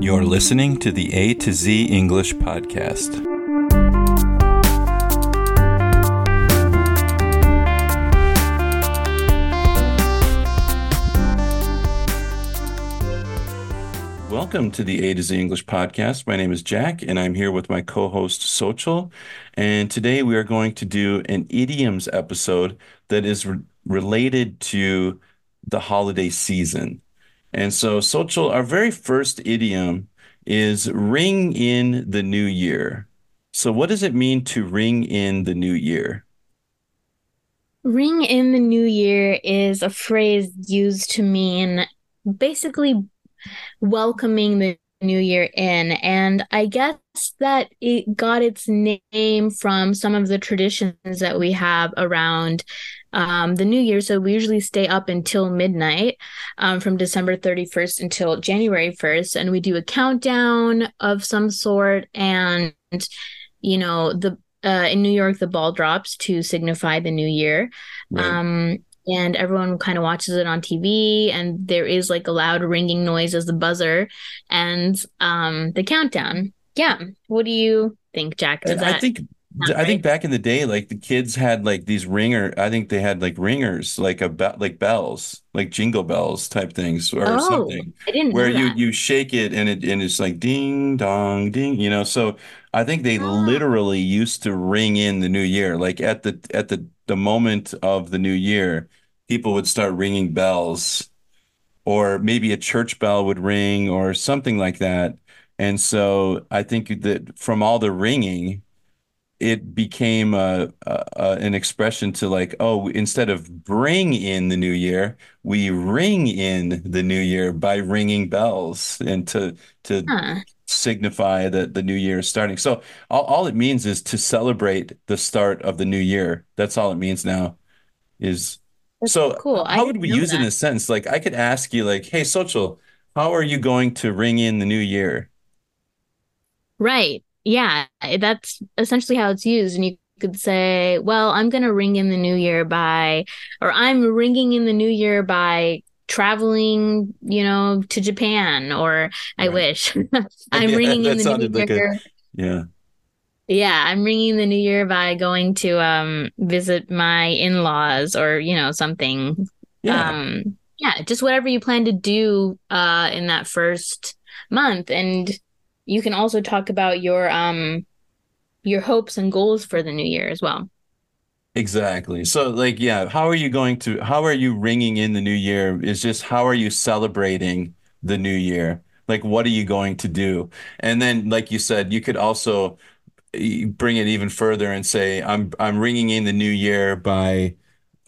You're listening to the A to Z English podcast. Welcome to the A to Z English podcast. My name is Jack, and I'm here with my co host, Xochitl. And today we are going to do an idioms episode that is re- related to the holiday season. And so, Xochitl, our very first idiom is ring in the new year. So, what does it mean to ring in the new year? Ring in the new year is a phrase used to mean basically welcoming the new year in. And I guess that it got its name from some of the traditions that we have around um, the new year. So we usually stay up until midnight um, from December 31st until January 1st. And we do a countdown of some sort. And, you know, the uh, in New York, the ball drops to signify the new year. Right. Um, and everyone kind of watches it on TV and there is like a loud ringing noise as the buzzer and um the countdown. Yeah. What do you think, Jack? I think I right? think back in the day, like the kids had like these ringer. I think they had like ringers, like a be- like bells, like jingle bells type things, or oh, something. I didn't where you you shake it and it and it's like ding dong ding. You know, so I think they oh. literally used to ring in the new year, like at the at the the moment of the new year, people would start ringing bells, or maybe a church bell would ring or something like that. And so I think that from all the ringing it became a, a, an expression to like, oh, instead of bring in the new year, we ring in the new year by ringing bells and to to huh. signify that the new year is starting. So all, all it means is to celebrate the start of the new year. That's all it means now. Is That's so cool. How would we use that. it in a sense? Like I could ask you, like, hey, Xochitl, how are you going to ring in the new year? Right yeah, that's essentially how it's used. And you could say, well, I'm going to ring in the new year by, or I'm ringing in the new year by traveling, you know, to Japan, or I wish I'm yeah, ringing in the new like year. A, yeah. Yeah, I'm ringing the new year by going to um visit my in-laws or, you know, something. Yeah. Um yeah, just whatever you plan to do uh in that first month and you can also talk about your um your hopes and goals for the new year as well. Exactly. So like yeah, how are you going to how are you ringing in the new year is just how are you celebrating the new year? Like what are you going to do? And then like you said, you could also eh, bring it even further and say I'm I'm ringing in the new year by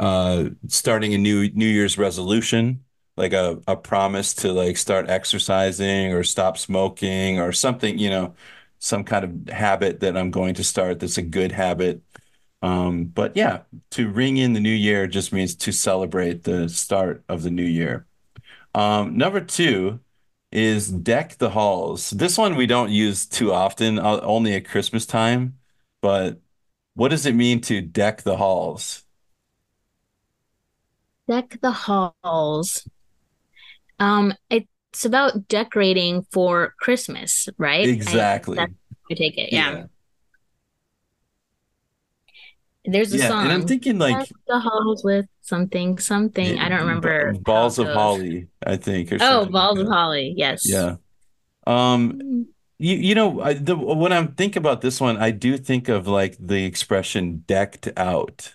uh starting a new New Year's resolution like a, a promise to like start exercising or stop smoking or something, you know, some kind of habit that I'm going to start that's a good habit. Um, but yeah, to ring in the new year just means to celebrate the start of the new year. Um, number two is deck the halls. This one we don't use too often, uh, only at Christmas time. But what does it mean to deck the halls? Deck the halls. Um, it's about decorating for Christmas, right? Exactly. I, I take it, yeah. yeah. There's a yeah, song. And I'm thinking like the halls with something, something. Yeah, I don't remember. Balls of Holly, I think. oh, Balls like of Holly. Yes. Yeah. Um, you you know, I, the when I'm thinking about this one, I do think of like the expression decked out,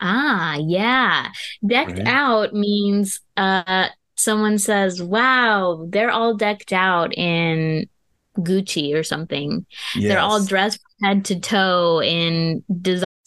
Ah, yeah. Decked right? out means uh someone says, "Wow, they're all decked out in Gucci or something. They're all dressed from head to toe in design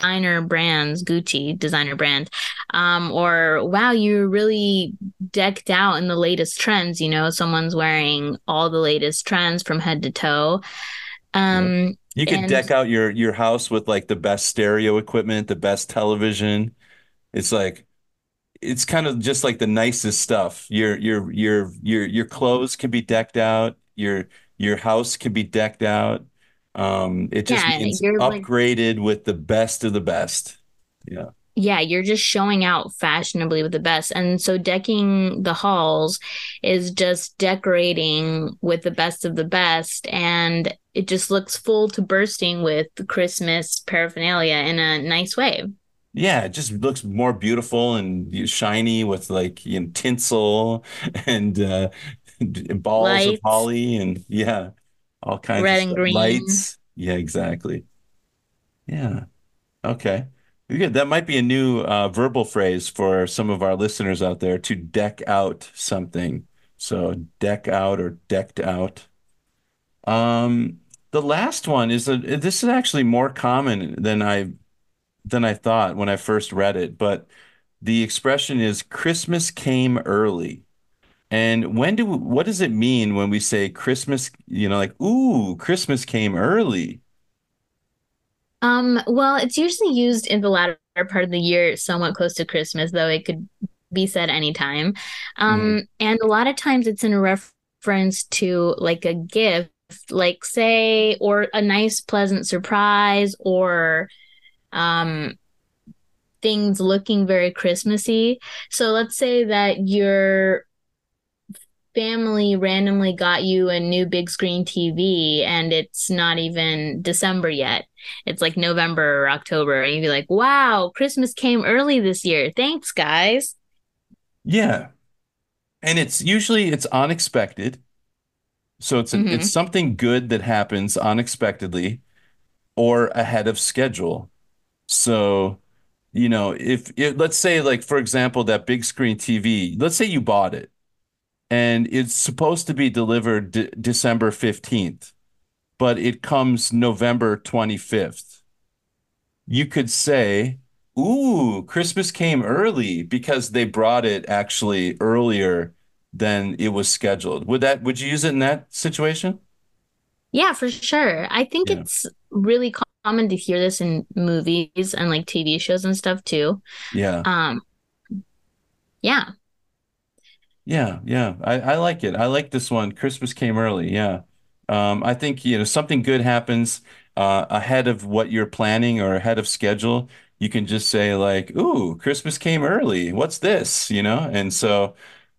Designer brands, Gucci designer brand. Um, or wow, you're really decked out in the latest trends, you know, someone's wearing all the latest trends from head to toe. Um, You could and deck out your your house with like the best stereo equipment, the best television. It's like it's kind of just like the nicest stuff. Your your your your your clothes can be decked out. Your your house can be decked out. Um, it just yeah, means you're like upgraded with the best of the best. Yeah. Yeah, you're just showing out fashionably with the best. And so decking the halls is just decorating with the best of the best. And it just looks full to bursting with Christmas paraphernalia in a nice way. Yeah, it just looks more beautiful and shiny with like you know, tinsel and uh, balls of holly and yeah, all kinds of red and green. Lights. Yeah, exactly. Yeah. Okay. Good. That might be a new uh, verbal phrase for some of our listeners out there to deck out something. So deck out or decked out. Um, the last one is a, this is actually more common than I than I thought when I first read it, but the expression is Christmas came early. And when do what does it mean when we say Christmas, you know, like, ooh, Christmas came early? Um, well, it's usually used in the latter part of the year, somewhat close to Christmas, though it could be said anytime. Um, and a lot of times it's in reference to like a gift, like say, or a nice pleasant surprise, or um things looking very Christmassy. So let's say that your family randomly got you a new big screen TV and it's not even December yet. It's like November or October, and you'd be like, wow, Christmas came early this year. Thanks, guys. Yeah. And it's usually it's unexpected. So it's a, it's mm-hmm. something good that happens unexpectedly or ahead of schedule. So, you know, if it, let's say like for example that big screen TV, let's say you bought it and it's supposed to be delivered de December 15th, but it comes November 25th. You could say, "Ooh, Christmas came early because they brought it actually earlier than it was scheduled." Would that would you use it in that situation? Yeah, for sure. I think Yeah. it's really common to hear this in movies and like TV shows and stuff too. Yeah. Um, yeah. Yeah, yeah. I, I like it. I like this one. Christmas came early. Yeah. Um, I think, you know, something good happens uh, ahead of what you're planning or ahead of schedule. You can just say like, "Ooh, Christmas came early. What's this?" You know? And so,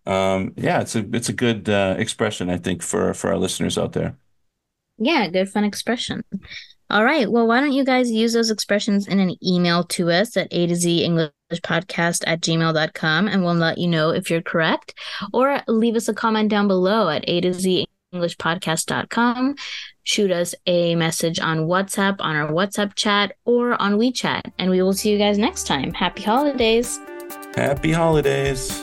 um, yeah, it's a it's a good uh, expression, I think, for for our listeners out there. Yeah, good fun expression. All right. Well, why don't you guys use those expressions in an email to us at A to Z English Podcast at gmail dot com, and we'll let you know if you're correct. Or leave us a comment down below at A to Z English Podcast dot com. Shoot us a message on WhatsApp, on our WhatsApp chat, or on WeChat. And we will see you guys next time. Happy holidays. Happy holidays.